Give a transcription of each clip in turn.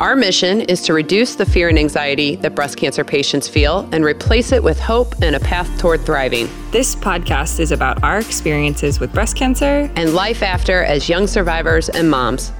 our mission is to reduce the fear and anxiety that breast cancer patients feel and replace it with hope and a path toward thriving. This podcast is about our experiences with breast cancer and life after as young survivors and moms.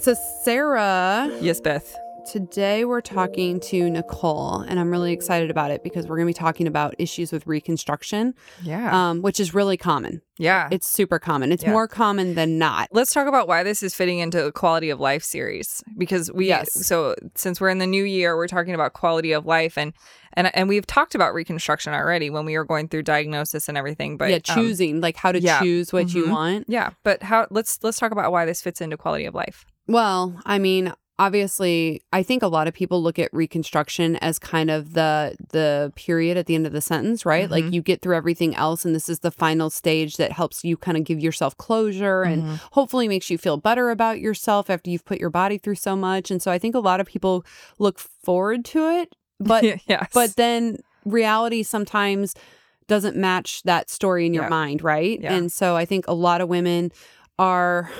So, Sarah. Yes, Beth. Today we're talking to Nicole, and I'm really excited about it because we're going to be talking about issues with reconstruction. Yeah. Um, which is really common. Yeah. It's super common. It's Yeah. more common than not. Let's talk about why this is fitting into the quality of life series because we Yes. so since we're in the new year we're talking about quality of life and and and we've talked about reconstruction already when we were going through diagnosis and everything but yeah, um, choosing like how to yeah. choose what you Mhm. want. yeah but how let's let's talk about why this fits into quality of life Well, I mean, obviously, I think a lot of people look at reconstruction as kind of the the period at the end of the sentence, right? Like Mhm. you get through everything else and this is the final stage that helps you kind of give yourself closure and Mhm. hopefully makes you feel better about yourself after you've put your body through so much. And so I think a lot of people look forward to it, but yes but then reality sometimes doesn't match that story in your Yeah. mind, right? Yeah. And so I think a lot of women are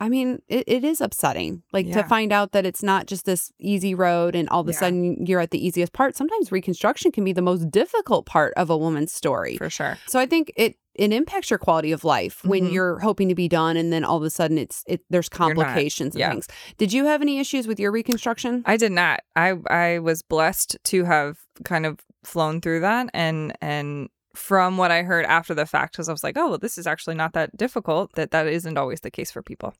I mean, it, it is upsetting. Like Yeah. to find out that it's not just this easy road and all of a Yeah. sudden you're at the easiest part. Sometimes reconstruction can be the most difficult part of a woman's story. for sure So I think it it impacts your quality of life when Mhm. you're hoping to be done and then all of a sudden it's it there's complications and Yeah. things. Did you have any issues with your reconstruction? I did not. I I was blessed to have kind of flown through that and and from what I heard after the fact because I was like, oh, well, this is actually not that difficult. That that isn't always the case for people.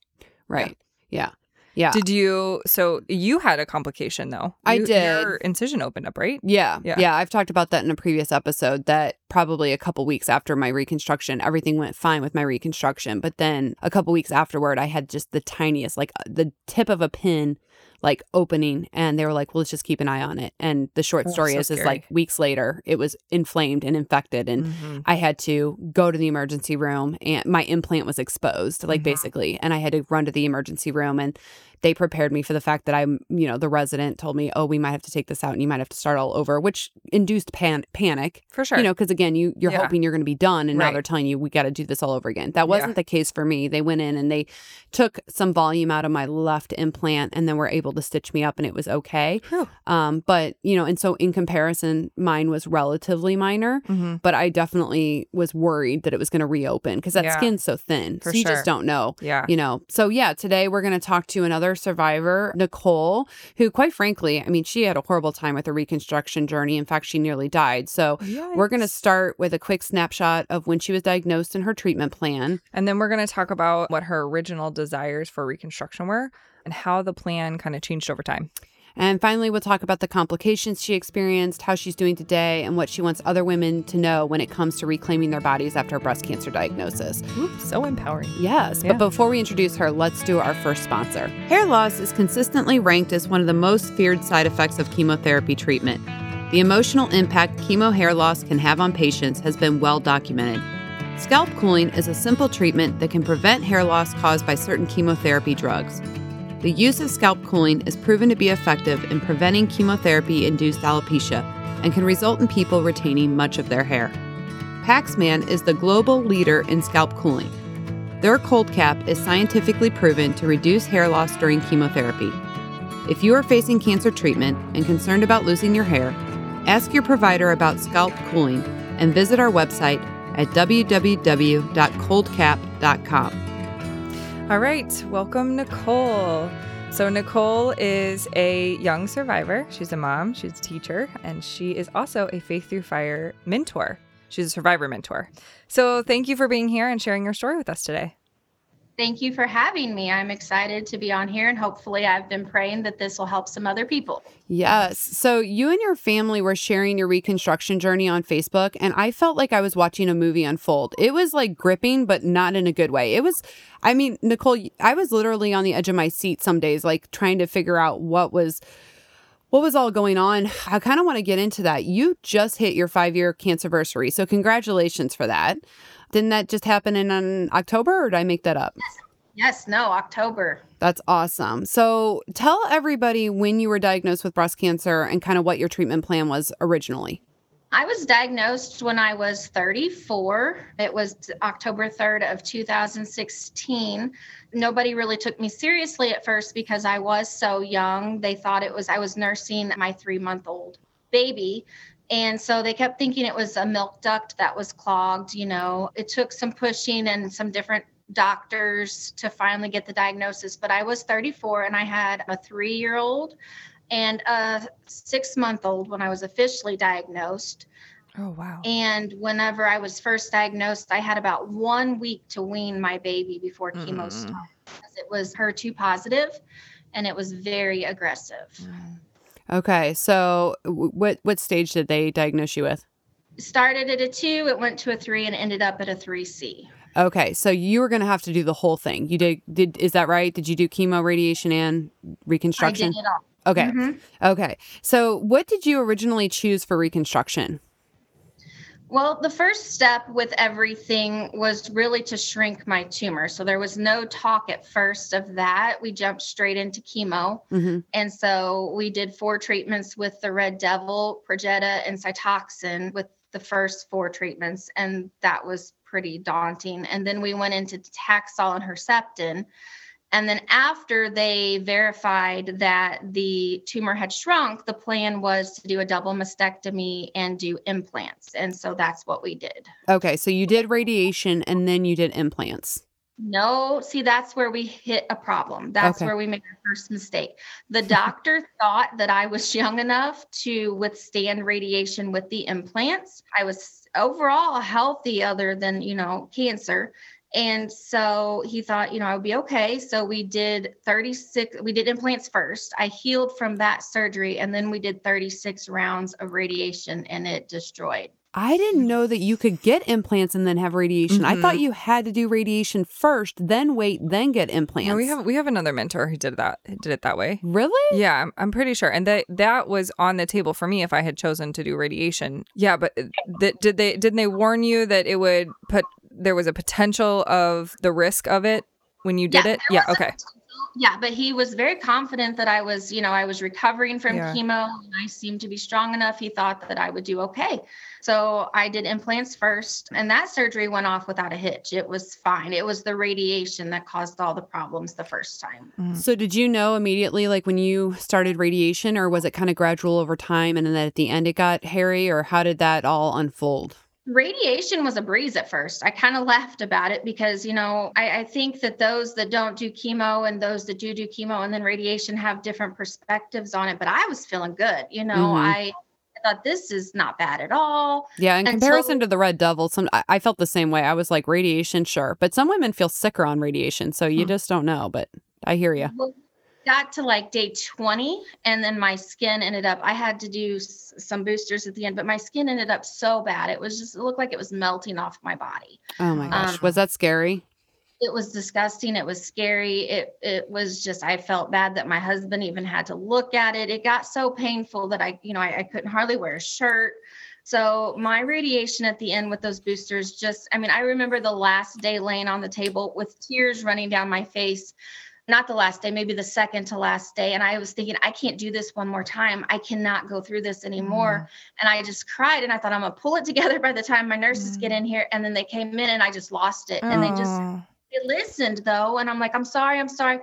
right. Yeah. Yeah. Did you? So you had a complication though. I did. Your incision opened up, right? Yeah, Yeah. yeah. I've talked about that in a previous episode that probably a couple weeks after my reconstruction, everything went fine with my reconstruction. But then a couple weeks afterward, I had just the tiniest, like uh, the tip of a pin, like opening. And they were like, well, let's just keep an eye on it. And the short Oh, story so is, is like weeks later, it was inflamed and infected. And Mhm. I had to go to the emergency room and my implant was exposed, like Mhm. basically. And I had to run to the emergency room and they prepared me for the fact that I'm, you know, the resident told me, oh, we might have to take this out and you might have to start all over, which induced pan- panic, For sure. you know, because again, you, you're Yeah. hoping you're going to be done. And now they're telling you, we got to do this all over again. That wasn't the case for me. They went in and they took some volume out of my left implant and then were able to stitch me up and it was okay. Whew. Um, but, you know, and so in comparison, mine was relatively minor Mhm. but I definitely was worried that it was going to reopen because that Yeah. skin's so thin. For so you sure. just don't know. Yeah. You know, so yeah, today we're going to talk to another survivor, Nicole, who, quite frankly, I mean, she had a horrible time with her reconstruction journey. In fact, she nearly died. So, we're going to start with a quick snapshot of when she was diagnosed and her treatment plan. And then we're going to talk about what her original desires for reconstruction were and how the plan kind of changed over time. And finally, we'll talk about the complications she experienced, how she's doing today, and what she wants other women to know when it comes to reclaiming their bodies after a breast cancer diagnosis. Ooh, so empowering. Yes, Yeah. but before we introduce her, let's do our first sponsor. Hair loss is consistently ranked as one of the most feared side effects of chemotherapy treatment. The emotional impact chemo hair loss can have on patients has been well documented. Scalp cooling is a simple treatment that can prevent hair loss caused by certain chemotherapy drugs. The use of scalp cooling is proven to be effective in preventing chemotherapy induced alopecia and can result in people retaining much of their hair. Paxman is the global leader in scalp cooling. Their cold cap is scientifically proven to reduce hair loss during chemotherapy. If you are facing cancer treatment and concerned about losing your hair, ask your provider about scalp cooling and visit our website at www.coldcap.com. All right, welcome, Nicole. So, Nicole is a young survivor. She's a mom, she's a teacher, and she is also a Faith Through Fire mentor. She's a survivor mentor. So, thank you for being here and sharing your story with us today. Thank you for having me. I'm excited to be on here, and hopefully, I've been praying that this will help some other people. Yes. So, you and your family were sharing your reconstruction journey on Facebook, and I felt like I was watching a movie unfold. It was like gripping, but not in a good way. It was, I mean, Nicole, I was literally on the edge of my seat some days, like trying to figure out what was what was all going on? I kind of want to get into that. You just hit your five year cancer anniversary. So, congratulations for that. Didn't that just happen in um, October or did I make that up? Yes, no, October. That's awesome. So, tell everybody when you were diagnosed with breast cancer and kind of what your treatment plan was originally. I was diagnosed when I was 34. It was October 3rd of 2016. Nobody really took me seriously at first because I was so young. They thought it was I was nursing my 3-month-old baby. And so they kept thinking it was a milk duct that was clogged, you know. It took some pushing and some different doctors to finally get the diagnosis, but I was 34 and I had a 3-year-old and a six month old when I was officially diagnosed. Oh, wow. And whenever I was first diagnosed, I had about one week to wean my baby before Mm. chemo stopped because it was HER2 positive and it was very aggressive. Okay. So, w- what, what stage did they diagnose you with? Started at a two, it went to a three, and ended up at a 3C. Okay, so you were going to have to do the whole thing. You did did is that right? Did you do chemo, radiation and I reconstruction? did it all. Okay. Mhm. Okay. So, what did you originally choose for reconstruction? Well, the first step with everything was really to shrink my tumor. So there was no talk at first of that. We jumped straight into chemo. Mhm. And so we did four treatments with the Red Devil, Perjeta, and Cytoxan with the first four treatments. And that was pretty daunting. And then we went into Taxol and Herceptin. And then after they verified that the tumor had shrunk, the plan was to do a double mastectomy and do implants. And so that's what we did. Okay, so you did radiation and then you did implants. No, see, that's where we hit a problem. That's Okay. where we made our first mistake. The doctor thought that I was young enough to withstand radiation with the implants. I was overall healthy, other than, you know, cancer. And so he thought, you know, I would be okay. So we did 36, we did implants first. I healed from that surgery. And then we did 36 rounds of radiation and it destroyed. I didn't know that you could get implants and then have radiation. I thought you had to do radiation first, then wait, then get implants. Yeah, we have we have another mentor who did that who did it that way. Really? Yeah, I'm, I'm pretty sure, and that that was on the table for me if I had chosen to do radiation. Yeah, but uh, that did they didn't they warn you that it would put there was a potential of the risk of it when you did Yeah, it? Yeah, was a okay. Yeah, but he was very confident that I was, you know, I was recovering from Yeah. chemo and I seemed to be strong enough. He thought that I would do okay. So I did implants first, and that surgery went off without a hitch. It was fine. It was the radiation that caused all the problems the first time. Mm-hmm. So did you know immediately like when you started radiation or was it kind of gradual over time and then at the end it got hairy or how did that all unfold? Radiation was a breeze at first. I kind of laughed about it because, you know, I, I think that those that don't do chemo and those that do do chemo and then radiation have different perspectives on it. But I was feeling good. You know, Mhm. I thought this is not bad at all. Yeah, in Until- comparison to the red devil, some I, I felt the same way. I was like radiation, sure, but some women feel sicker on radiation, so you Hmm. just don't know. But I hear you. Well, got to like day 20 and then my skin ended up i had to do s- some boosters at the end but my skin ended up so bad it was just it looked like it was melting off my body. Oh my gosh, Um, was that scary? it was disgusting it was scary it it was just i felt bad that my husband even had to look at it it got so painful that i you know i, I couldn't hardly wear a shirt. So my radiation at the end with those boosters just i mean i remember the last day laying on the table with tears running down my face not the last day maybe the second to last day. And i was thinking i can't do this one more time. I cannot go through this anymore. Mm-hmm. And i just cried and i thought i'm gonna pull it together by the time my nurses get mm-hmm. in here. And then they came in and i just lost it. And they just Oh. they listened though. And i'm like i'm sorry i'm sorry.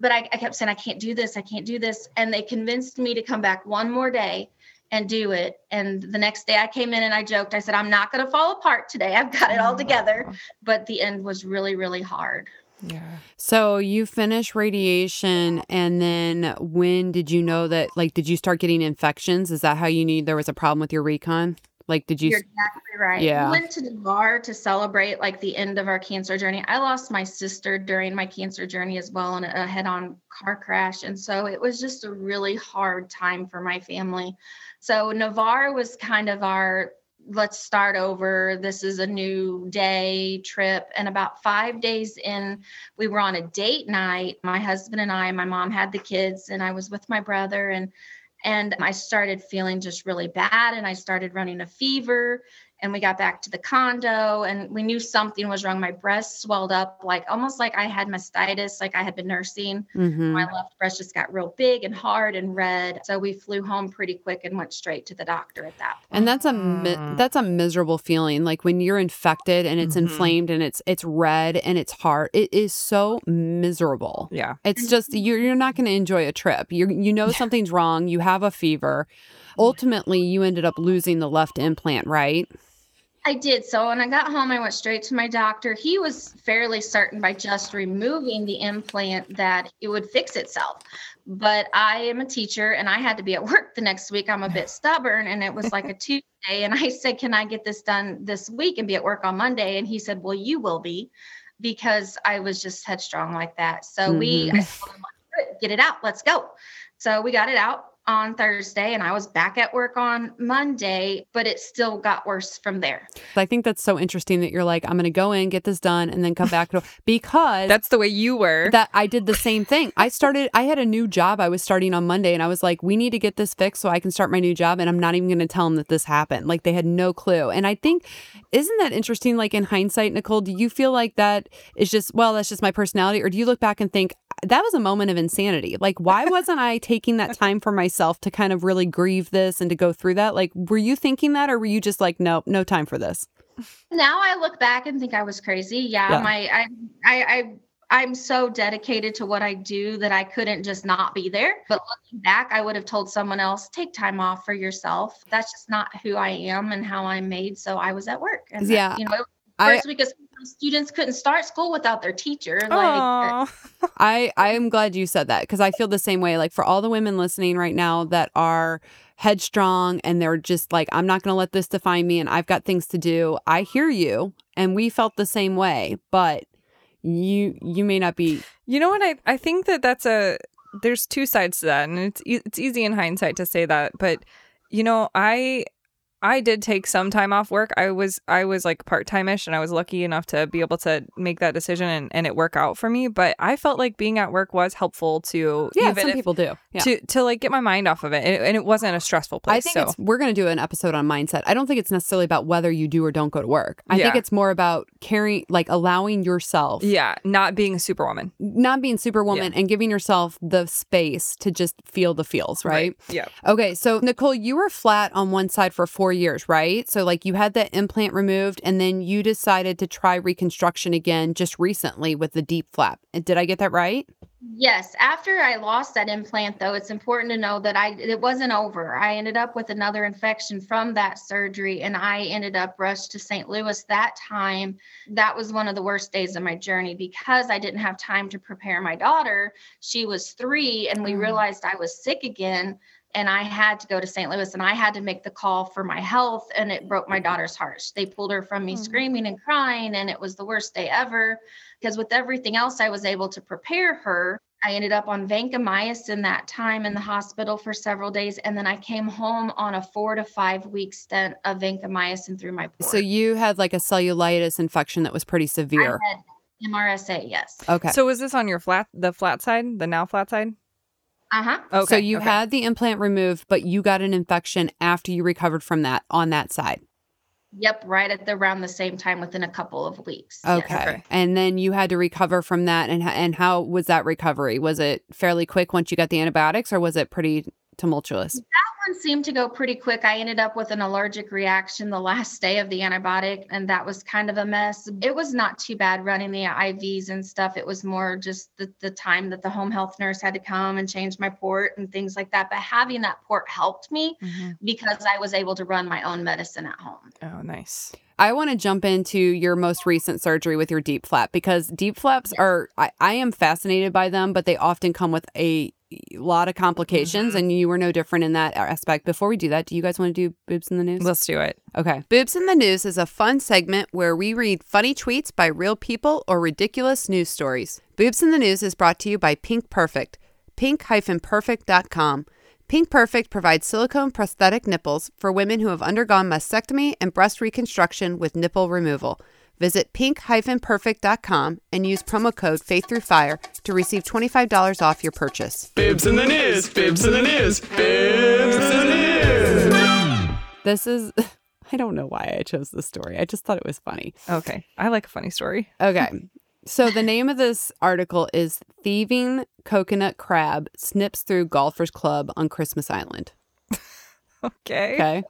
But I, I kept saying i can't do this i can't do this. And they convinced me to come back one more day and do it. And the next day i came in and i joked. I said i'm not going to fall apart today. I've got it all oh. together. But the end was really really hard Yeah. So you finished radiation, and then when did you know that? Like, did you start getting infections? Is that how you knew there was a problem with your recon? Like, did you? You're exactly right. Yeah. We went to Navarre to celebrate like the end of our cancer journey. I lost my sister during my cancer journey as well in a head-on car crash, and so it was just a really hard time for my family. So Navarre was kind of our let's start over. This is a new day trip. And about five days in, we were on a date night. My husband and I, my mom had the kids, and I was with my brother and and I started feeling just really bad and I started running a fever and we got back to the condo and we knew something was wrong my breast swelled up like almost like i had mastitis like i had been nursing Mhm. my left breast just got real big and hard and red so we flew home pretty quick and went straight to the doctor at that point And that's a mi- Mm. that's a miserable feeling. Like when you're infected and it's Mhm. inflamed and it's it's red and it's hard. It is so miserable. Yeah. It's just you're you're not going to enjoy a trip. You you know something's wrong. You have a fever. Ultimately, you ended up losing the left implant, right? I did. So when I got home, I went straight to my doctor. He was fairly certain by just removing the implant that it would fix itself. But I am a teacher and I had to be at work the next week. I'm a bit stubborn and it was like a Tuesday. And I said, Can I get this done this week and be at work on Monday? And he said, Well, you will be because I was just headstrong like that. So we mm-hmm. I told him, get it out. Let's go. So we got it out on Thursday and I was back at work on Monday, but it still got worse from there. I think that's so interesting that you're like, I'm going to go in, get this done, and then come back to because That's the way you were. that I did the same thing. I started, I had a new job I was starting on Monday, and I was like, we need to get this fixed so I can start my new job. And I'm not even going to tell them that this happened. Like they had no clue. And I think, isn't that interesting? Like in hindsight, Nicole, do you feel like that is just, well, that's just my personality? Or do you look back and think, that was a moment of insanity? Like, why wasn't I taking that time for myself to kind of really grieve this and to go through that? Like, were you thinking that, or were you just like, nope, no time for this? Now I look back and think I was crazy. Yeah, Yeah. my I I I I'm so dedicated to what I do that I couldn't just not be there. But looking back, I would have told someone else, take time off for yourself. That's just not who I am and how I'm made. So I was at work. And that- Yeah, you know, I, first week of school, students couldn't start school without their teacher. Like I I am glad you said that because I feel the same way. Like for all the women listening right now that are headstrong and they're just like, I'm not going to let this define me, and I've got things to do. I hear you, and we felt the same way, but you you may not be. You know what? I, I think that that's a there's two sides to that, and it's it's easy in hindsight to say that, but you know, I I did take some time off work. I was I was like part time ish, and I was lucky enough to be able to make that decision and, and it work out for me. But I felt like being at work was helpful to Yeah, even some if- people do. Yeah. to to like get my mind off of it, and, and it wasn't a stressful place. I think so. it's we're going to do an episode on mindset. I don't think it's necessarily about whether you do or don't go to work. I think it's more about carrying like allowing yourself yeah, not being a superwoman, not being superwoman and giving yourself the space to just feel the feels, right? Yeah. Okay, so Nicole, you were flat on one side for 4 years, right? So like you had that implant removed and then you decided to try reconstruction again just recently with the DIEP flap. Did I get that right? Yes, after I lost that implant though, it's important to know that I it wasn't over. I ended up with another infection from that surgery and I ended up rushed to St. Louis that time. That was one of the worst days of my journey because I didn't have time to prepare my daughter. She was 3 and we Mm. realized I was sick again and I had to go to St. Louis and I had to make the call for my health and it broke my daughter's heart. They pulled her from me Mm. screaming and crying and it was the worst day ever because with everything else I was able to prepare her. I ended up on vancomycin that time in the hospital for several days and then I came home on a 4 to 5 week stint of vancomycin through my port. So you had like a cellulitis infection that was pretty severe. I had MRSA, yes. Okay. So was this on your flat, the flat side, the now flat side? Uh-huh. Okay. so you okay. had the implant removed, but you got an infection after you recovered from that on that side. Yep, right at the around the same time within a couple of weeks. Okay. Okay. And then you had to recover from that and and how was that recovery? Was it fairly quick once you got the antibiotics or was it pretty tumultuous? One seemed to go pretty quick. I ended up with an allergic reaction the last day of the antibiotic, and that was kind of a mess. It was not too bad running the IVs and stuff. It was more just the, the time that the home health nurse had to come and change my port and things like that. But having that port helped me Mhm. because I was able to run my own medicine at home. Oh, nice. I want to jump into your most recent surgery with your DIEP flap because DIEP flaps are I, I am fascinated by them, but they often come with a a lot of complications, mm-hmm. and you were no different in that aspect. Before we do that, do you guys want to do boobs in the news? Let's do it. Okay. Boobs in the News is a fun segment where we read funny tweets by real people or ridiculous news stories. Boobs in the News is brought to you by Pink Perfect, pink-perfect.com. Pink Perfect provides silicone prosthetic nipples for women who have undergone mastectomy and breast reconstruction with nipple removal. Visit pink-perfect.com and use promo code Faith Through Fire to receive $25 off your purchase. Bibs in the news, bibs in the news, bibs in the news. This is I don't know why I chose this story. I just thought it was funny. Okay. I like a funny story. Okay. So the name of this article is Thieving Coconut Crab Snips Through Golfers Club on Christmas Island. Okay. Okay.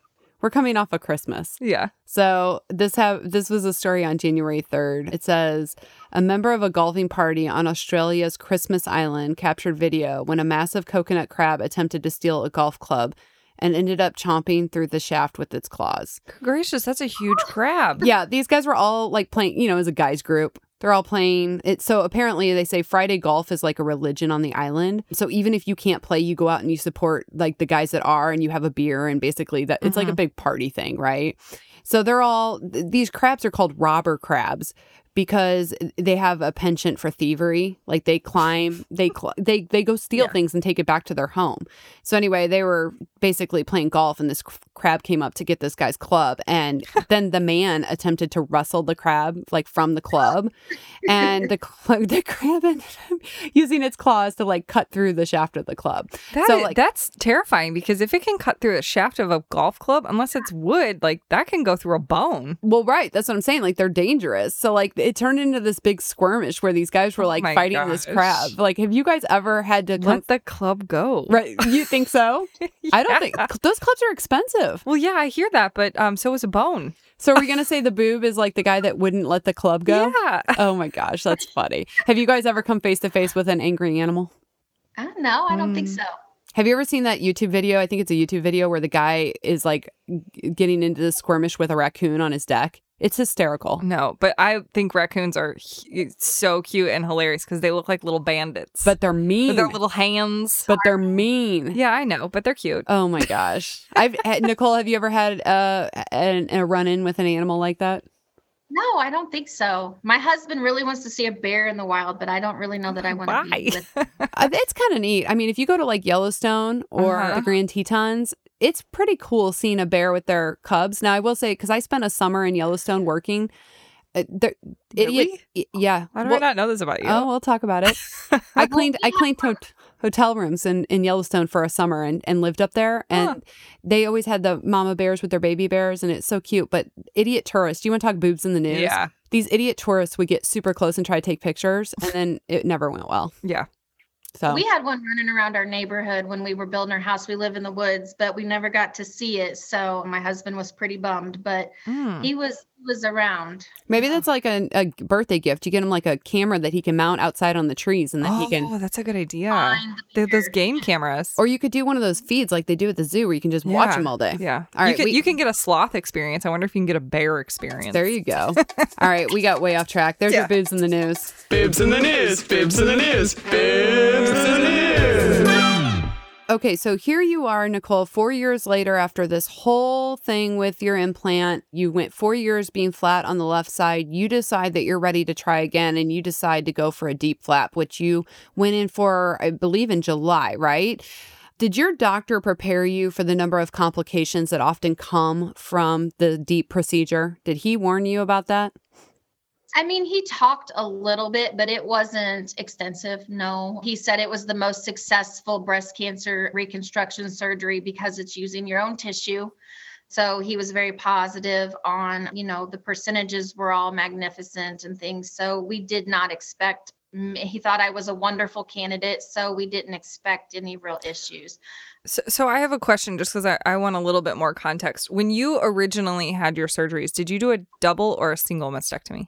We're coming off of Christmas. Yeah. So this have this was a story on January 3rd. It says a member of a golfing party on Australia's Christmas Island captured video when a massive coconut crab attempted to steal a golf club and ended up chomping through the shaft with its claws. Gracious, that's a huge crab. Yeah, these guys were all like playing, you know, as a guys group. They're all playing it. So apparently, they say Friday golf is like a religion on the island. So even if you can't play, you go out and you support like the guys that are, and you have a beer, and basically that it's like a mm-hmm. big party thing, right? So they're all th- these crabs are called robber crabs because they have a penchant for thievery. Like they climb, they cl- they they go steal things and take it back to their home. So anyway, they were basically playing golf, and this crab came up to get this guy's club, and then the man attempted to wrestle the crab like from the club, and the cl- the crab ended up using its claws to like cut through the shaft of the club. That so is- like that's terrifying because if it can cut through a shaft of a golf club, unless it's wood, like that can go through a bone. Well, right. That's what I'm saying. Like they're dangerous. So like it turned into this big skirmish where these guys were Oh like my fighting this crab. Like, have you guys ever had to come? Let the club go. Right? You think so? I don't think those clubs are expensive. Well, yeah, I hear that, but um, so is a bone. So are we gonna say the boob is like the guy that wouldn't let the club go? Yeah. Oh my gosh, that's funny. Have you guys ever come face to face with an angry animal? I don't know. I don't think Mm. so. Have you ever seen that YouTube video? I think it's a YouTube video where the guy is like g- getting into the skirmish with a raccoon on his deck. It's hysterical. No, but I think raccoons are hu- so cute and hilarious because they look like little bandits. But they're mean. with their little hands. but they're mean. yeah, I know, but they're cute. Oh my gosh. I've had- Nicole, have you ever had uh, an, a run in with an animal like that? No, I don't think so. My husband really wants to see a bear in the wild, but I don't really know that I want to Why? be with. Uh, it's kind of neat. I mean, if you go to like Yellowstone or Uh-huh. the Grand Tetons, it's pretty cool seeing a bear with their cubs. Now, I will say, because I spent a summer in Yellowstone working, uh, Really? y- Yeah. How do Well- I not know this about you? Oh, we'll talk about it. I cleaned I cleaned hot- hotel rooms in, in Yellowstone for a summer and, and lived up there. And Huh. they always had the mama bears with their baby bears, and it's so cute. But idiot tourists, do you want to talk boobs in the news? Yeah. These idiot tourists would get super close and try to take pictures, and then it never went well. yeah. So We had one running around our neighborhood when we were building our house. We live in the woods, but we never got to see it. So my husband was pretty bummed, but Mm. he was was around. maybe that's like a, a birthday gift. You get him like a camera that he can mount outside on the trees, and then Oh, he can. Oh, that's a good idea. Find the those game cameras. Or you could do one of those feeds like they do at the zoo, where you can just watch them all day. Yeah. All right, you can we- you can get a sloth experience. I wonder if you can get a bear experience. There you go. all right, we got way off track. There's your Yeah. boobs in the news. Bibs in the news, bibs in the news, bibs in the news. Okay, so here you are, Nicole, four years later after this whole thing with your implant. You went four years being flat on the left side. You decide that you're ready to try again and you decide to go for a DIEP flap, which you went in for, I believe, in July, right? Did your doctor prepare you for the number of complications that often come from the DIEP procedure? Did he warn you about that? I mean, he talked a little bit, but it wasn't extensive. No, he said it was the most successful breast cancer reconstruction surgery because it's using your own tissue. So he was very positive on, you know, the percentages were all magnificent and things. So we did not expect, mm, he thought I was a wonderful candidate. So we didn't expect any real issues. So, so I have a question just because I, I want a little bit more context. When you originally had your surgeries, did you do a double or a single mastectomy?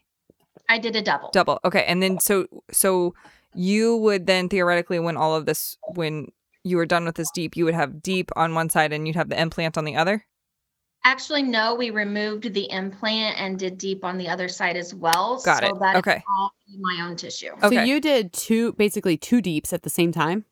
I did a double. Double. Okay. And then so so you would then theoretically when all of this when you were done with this DIEP, you would have DIEP on one side and you'd have the implant on the other? Actually, no, we removed the implant and did DIEP on the other side as well. Got so it. that is Okay. all my own tissue. So you did two, basically two DIEPs at the same time?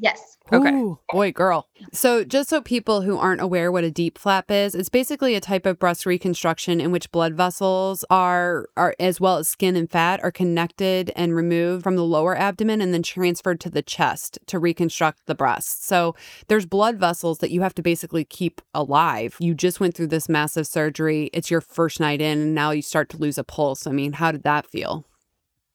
Yes. Okay. Ooh, boy, girl. So, just so people who aren't aware what a DIEP flap is, it's basically a type of breast reconstruction in which blood vessels are, are as well as skin and fat, are connected and removed from the lower abdomen and then transferred to the chest to reconstruct the breast. So, there's blood vessels that you have to basically keep alive. You just went through this massive surgery. It's your first night in, and now you start to lose a pulse. I mean, how did that feel?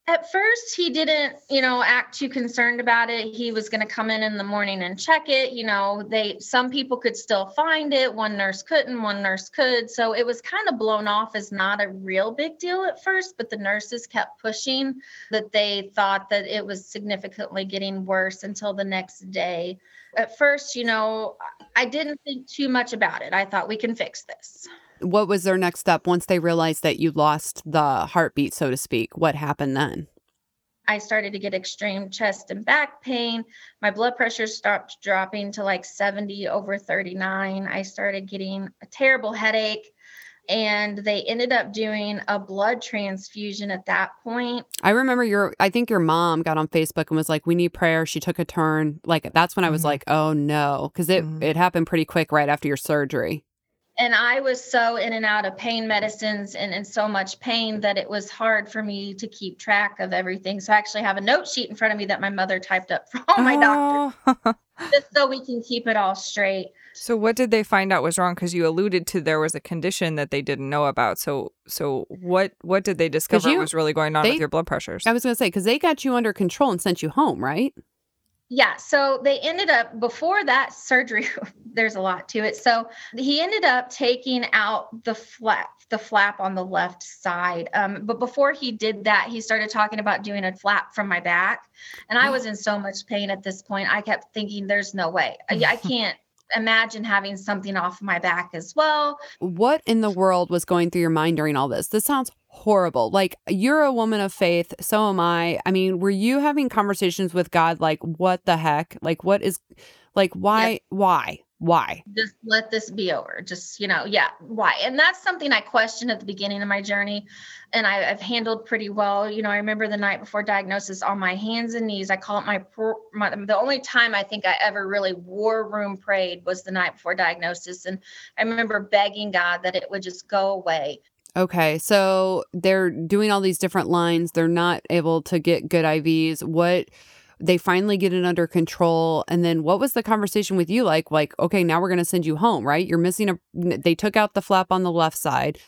At first, he didn't, you know, act too concerned about it. He was going to come in in the morning and check it. You know, they some people could still find it. One nurse couldn't, one nurse could. So it was kind of blown off as not a real big deal at first, but the nurses kept pushing that they thought that it was significantly getting worse until the next day. At first, you know, I didn't think too much about it. I thought we can fix this. What was their next step once they realized that you lost the heartbeat, so to speak? What happened then? I started to get extreme chest and back pain. My blood pressure stopped dropping to like 70 over 39. I started getting a terrible headache and they ended up doing a blood transfusion at that point. I remember your I think your mom got on Facebook and was like, "We need prayer." She took a turn. Like that's when I was Mhm. like, "Oh no," cuz it Mhm. it happened pretty quick right after your surgery. And I was so in and out of pain medicines and in so much pain that it was hard for me to keep track of everything. So I actually have a note sheet in front of me that my mother typed up for all my doctors doctor. just so we can keep it all straight. so what did they find out was wrong? Because you alluded to there was a condition that they didn't know about. So so what what did they discover you- was really going on they- with your blood pressures? I was going to say cuz they got you under control and sent you home, right? Yeah, so they ended up before that surgery. there's a lot to it. So he ended up taking out the flap, the flap on the left side. Um, but before he did that, he started talking about doing a flap from my back, and I was in so much pain at this point. I kept thinking, "There's no way. I, I can't." imagine having something off my back as well. What in the world was going through your mind during all this? This sounds horrible. Like you're a woman of faith, so am I. I mean, were you having conversations with God like what the heck? Like what is like why why? Why? just let this be over just you know yeah why and that's something i questioned at the beginning of my journey and I, i've handled pretty well you know i remember the night before diagnosis on my hands and knees i call it my, my the only time i think i ever really war room prayed was the night before diagnosis and i remember begging god that it would just go away Okay, so they're doing all these different lines. They're not able to get good IVs. What they finally get it under control. And then what was the conversation with you like? Like, okay, now we're going to send you home, right? You're missing a, they took out the flap on the left side.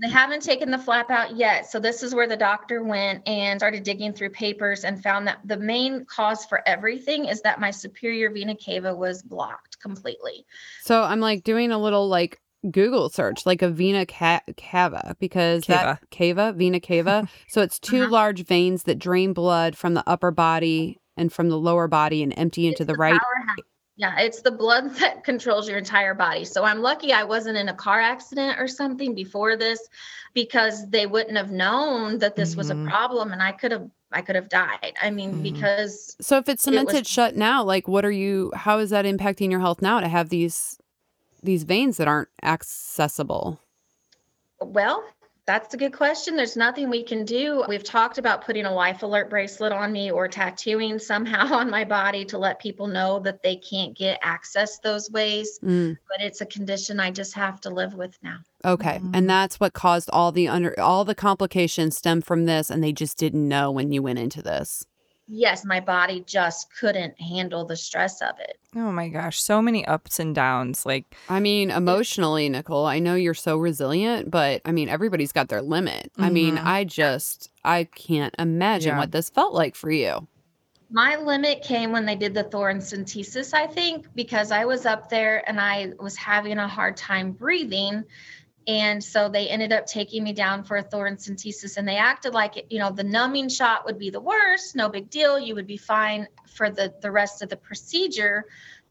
They haven't taken the flap out yet. So this is where the doctor went and started digging through papers and found that the main cause for everything is that my superior vena cava was blocked completely. So I'm like doing a little like Google search, like a vena ca- cava, because that cava, vena cava. so it's 2 Uh-huh. large veins that drain blood from the upper body and from the lower body and empty into It's the right. powerhouse. Yeah, it's the blood that controls your entire body. So I'm lucky I wasn't in a car accident or something before this because they wouldn't have known that this was a Mhm. problem and I could have I could have died. I mean, Mhm. because So if it's It was- cemented shut now, like what are you how is that impacting your health now to have these these veins that aren't accessible? well, that's a good question. There's nothing we can do. We've talked about putting a life alert bracelet on me or tattooing somehow on my body to let people know that they can't get access those ways, Mm, but it's a condition I just have to live with now. okay. Mhm. And that's what caused all the under all the complications stem from this and they just didn't know when you went into this. Yes, my body just couldn't handle the stress of it. Oh my gosh, so many ups and downs. Like, I mean, emotionally, Nicole, I know you're so resilient, but I mean, everybody's got their limit. I mean, Mhm. I just, I can't imagine Yeah. what this felt like for you. My limit came when they did the thoracentesis, I think, because I was up there and I was having a hard time breathing. And so they ended up taking me down for a thoracentesis and they acted like, you know, the numbing shot would be the worst, no big deal. You would be fine for the, the rest of the procedure.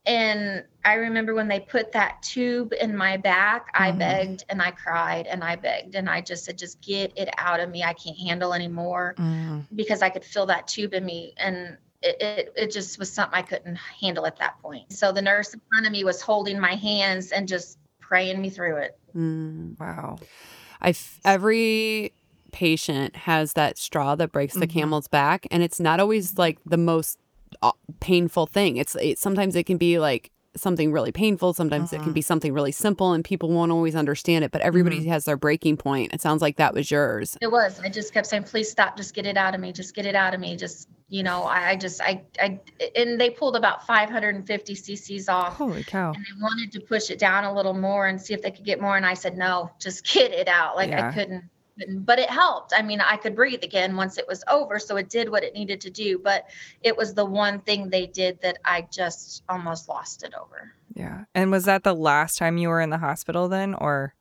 And I remember when they put that tube in my back, I Mhm. begged and I cried and I begged and I just said, just get it out of me. I can't handle anymore because I could feel that tube in me and it, it, it just was something I couldn't handle at that point. So the nurse in front of me was holding my hands and just praying me through it. Mm. wow. I f- every patient has that straw that breaks the Mhm. camel's back, and it's not always like the most uh, painful thing. It's it, sometimes it can be like something really painful. Sometimes it can be something really simple, and people won't always understand it. But everybody has their breaking point. It sounds like that was yours. It was. I just kept saying, please stop. Just get it out of me. Just get it out of me. Just, you know, I, I just, I, I, and they pulled about 550 cc's off. Holy cow. And they wanted to push it down a little more and see if they could get more. And I said, no, just get it out. Like Yeah. I couldn't- but it helped. I mean, I could breathe again once it was over. So it did what it needed to do. But it was the one thing they did that I just almost lost it over. Yeah. And was that the last time you were in the hospital then or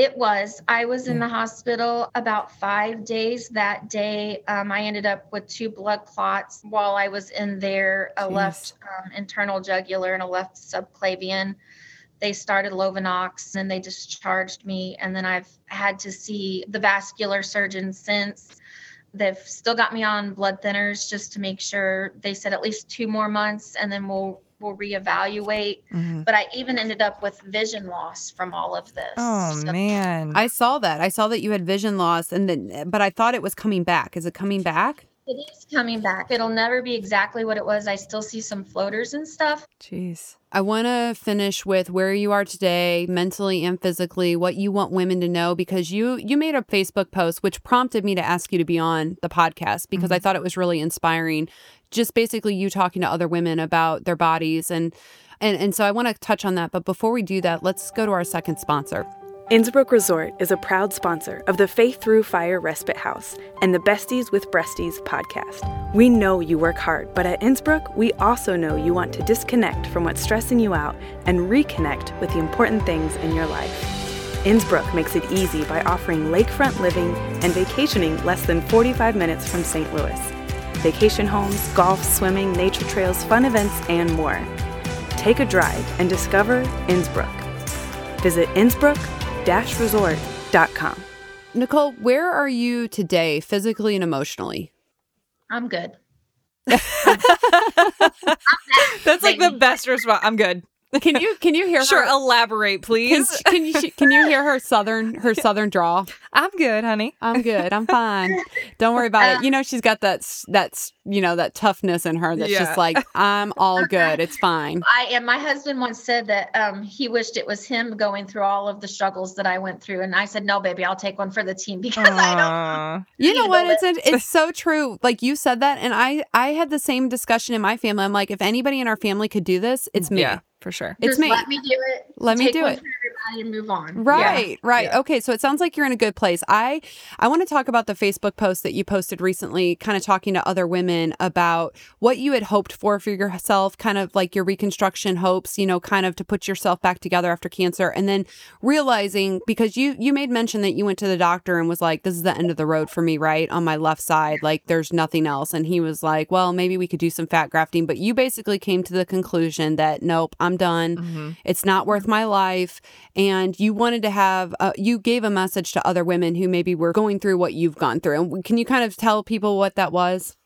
It was. I was in the hospital about five days that day. Um, I ended up with two blood clots while I was in there a Jeez. left um, internal jugular and a left subclavian. They started Lovenox and they discharged me. And then I've had to see the vascular surgeon since. They've still got me on blood thinners just to make sure. They said at least two more months and then we'll we'll reevaluate. Mhm. But I even ended up with vision loss from all of this. Oh So- man. I saw that. I saw that you had vision loss, and then but I thought it was coming back. Is it coming back? It is coming back. It'll never be exactly what it was. I still see some floaters and stuff. Jeez. I want to finish with where you are today, mentally and physically, what you want women to know because you you made a Facebook post which prompted me to ask you to be on the podcast because I thought it was really inspiring. Just basically you talking to other women about their bodies and and and so I want to touch on that, but before we do that, let's go to our second sponsor. Innsbrook Resort is a proud sponsor of the Faith Through Fire Respite House and the Besties with Breasties podcast. We know you work hard, but at Innsbrook, we also know you want to disconnect from what's stressing you out and reconnect with the important things in your life. Innsbrook makes it easy by offering lakefront living and vacationing less than 45 minutes from St. Louis. Vacation homes, golf, swimming, nature trails, fun events, and more. Take a drive and discover Innsbrook. Visit Innsbrook-resort.com. Nicole, where are you today physically and emotionally? I'm good. That's like the best response. I'm good. Can you can you hear Sure, her elaborate, can, please. can you can you hear her southern her southern draw? I'm good, honey. I'm good. I'm fine. Don't worry about it. You know, she's got that that's you know that toughness in her that's Yeah. just like I'm all good. It's fine. I and my husband once said that um, he wished it was him going through all of the struggles that I went through, and I said, "No, baby, I'll take one for the team because I don't." You know what? know It's it's so true. Like you said that, and I I had the same discussion in my family. I'm like, if anybody in our family could do this, it's me. Yeah, for sure. It's me. Let me do it. Let me do one it. And move on. Right, right. Yeah. Okay, so it sounds like you're in a good place. I I want to talk about the Facebook post that you posted recently, kind of talking to other women about what you had hoped for for yourself, kind of like your reconstruction hopes, you know, kind of to put yourself back together after cancer and then realizing because you you made mention that you went to the doctor and was like this is the end of the road for me, right? On my left side, like there's nothing else and he was like, "Well, maybe we could do some fat grafting." But you basically came to the conclusion that nope, I'm done. Mhm. It's not worth my life. And you wanted to have, uh, you gave a message to other women who maybe were going through what you've gone through. And can you kind of tell people what that was?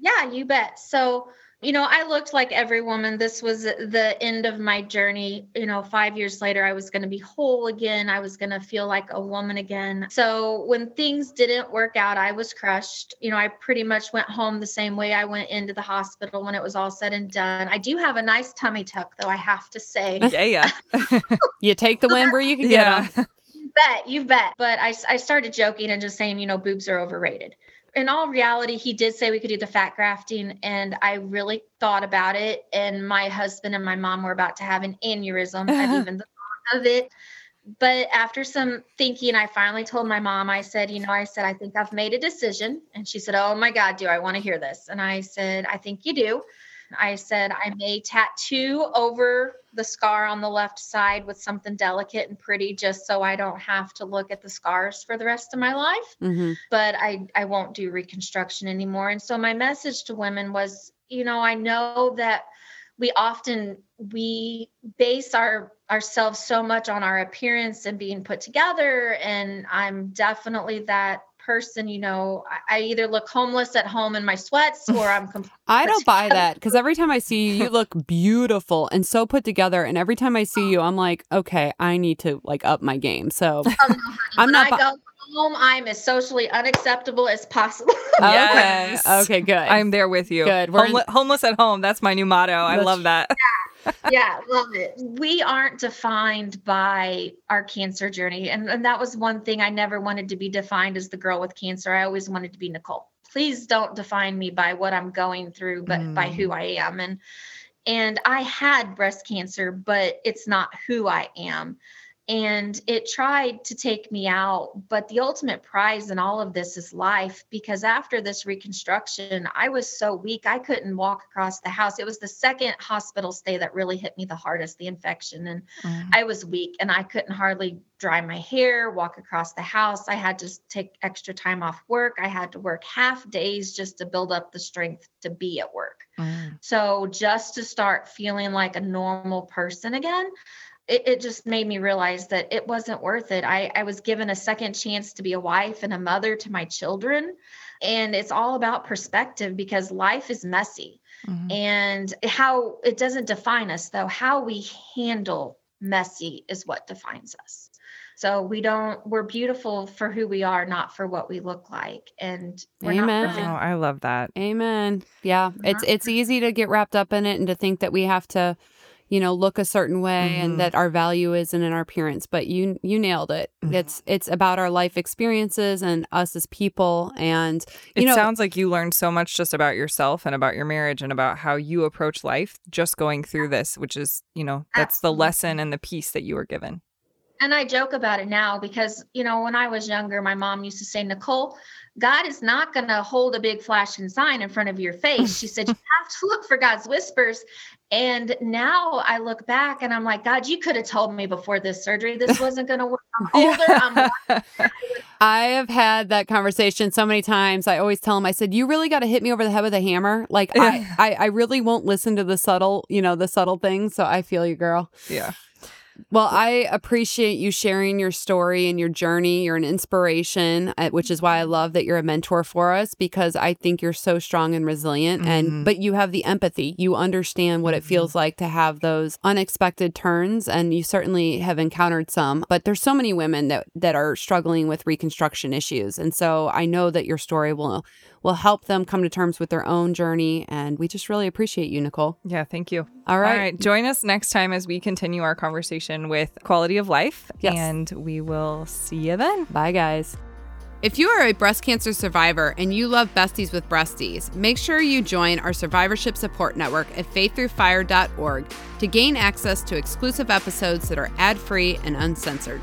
Yeah, you bet. So, you know, I looked like every woman. This was the end of my journey. You know, five years later, I was going to be whole again. I was going to feel like a woman again. So, when things didn't work out, I was crushed. You know, I pretty much went home the same way I went into the hospital when it was all said and done. I do have a nice tummy tuck, though, I have to say. Yeah, yeah. You take the win where you can get Yeah. them. You bet, you bet. But I, I started joking and just saying, you know, boobs are overrated. In all reality, he did say we could do the fat grafting, and I really thought about it. And my husband and my mom were about to have an aneurysm at even the thought of it. But after some thinking, I finally told my mom, I said, you know, I said, I think I've made a decision. And she said, Oh my God, do I want to hear this? And I said, I think you do. I said, I may tattoo over the scar on the left side with something delicate and pretty just so I don't have to look at the scars for the rest of my life. hmm But I, I won't do reconstruction anymore. And so my message to women was, you know, I know that we often we base our ourselves so much on our appearance and being put together. And I'm definitely that person, you know, I, I either look homeless at home in my sweats or I'm completely I don't buy that because every time I see you, you look beautiful and so put together. And every time I see you, I'm like, okay, I need to like up my game. So um, I'm when not. I bu- go home, I'm as socially unacceptable as possible. Yes. Okay. Okay, good. I'm there with you. Good. We're in- homeless at home. That's my new motto. I love that. yeah, love it. We aren't defined by our cancer journey. And, and that was one thing I never wanted to be defined as the girl with cancer. I always wanted to be Nicole. Please don't define me by what I'm going through, but by who mm. I am. And and I had breast cancer, but it's not who I am. And it tried to take me out. But the ultimate prize in all of this is life because after this reconstruction, I was so weak, I couldn't walk across the house. It was the second hospital stay that really hit me the hardest, the infection. And mm. I was weak and I couldn't hardly dry my hair, walk across the house. I had to take extra time off work. I had to work half days just to build up the strength to be at work. Mm. So just to start feeling like a normal person again, it, it just made me realize that it wasn't worth it. I, I was given a second chance to be a wife and a mother to my children. And it's all about perspective because life is messy. Mm-hmm. And how it doesn't define us, though, how we handle messy is what defines us. So we don't, we're beautiful for who we are, not for what we look like. And we're Amen. not Oh. I love that. Amen. Yeah, it's it's easy to get wrapped up in it and to think that we have to, you know, look a certain way Mhm. and that our value isn't in our appearance. But you you nailed it. Mhm. It's it's about our life experiences and us as people. And you it know, sounds like you learned so much just about yourself and about your marriage and about how you approach life just going through this, which is, you know, that's the lesson and the piece that you were given. And I joke about it now because, you know, when I was younger, my mom used to say, Nicole, God is not going to hold a big flashing sign in front of your face. She said, You have to look for God's whispers. And now I look back and I'm like, God, you could have told me before this surgery this wasn't going to work. I'm older. I'm I have had that conversation so many times. I always tell him, I said, "You really got to hit me over the head with a hammer. Like I, I, I really won't listen to the subtle, you know, the subtle things. So I feel you, girl." Yeah. Well, I appreciate you sharing your story and your journey. You're an inspiration, uh, which is why I love that you're a mentor for us because I think you're so strong and resilient and Mhm. but you have the empathy. You understand what it feels like to have those unexpected turns and you certainly have encountered some. But there's so many women that that are struggling with reconstruction issues. And so I know that your story will will help them come to terms with their own journey and we just really appreciate you, Nicole. Yeah. Thank you. All right. All right. Join us next time as we continue our conversation with quality of life. Yes. And we will see you then. Bye, guys. If you are a breast cancer survivor and you love Besties with Breasties, make sure you join our survivorship support network at faiththroughfire.org to gain access to exclusive episodes that are ad free and uncensored.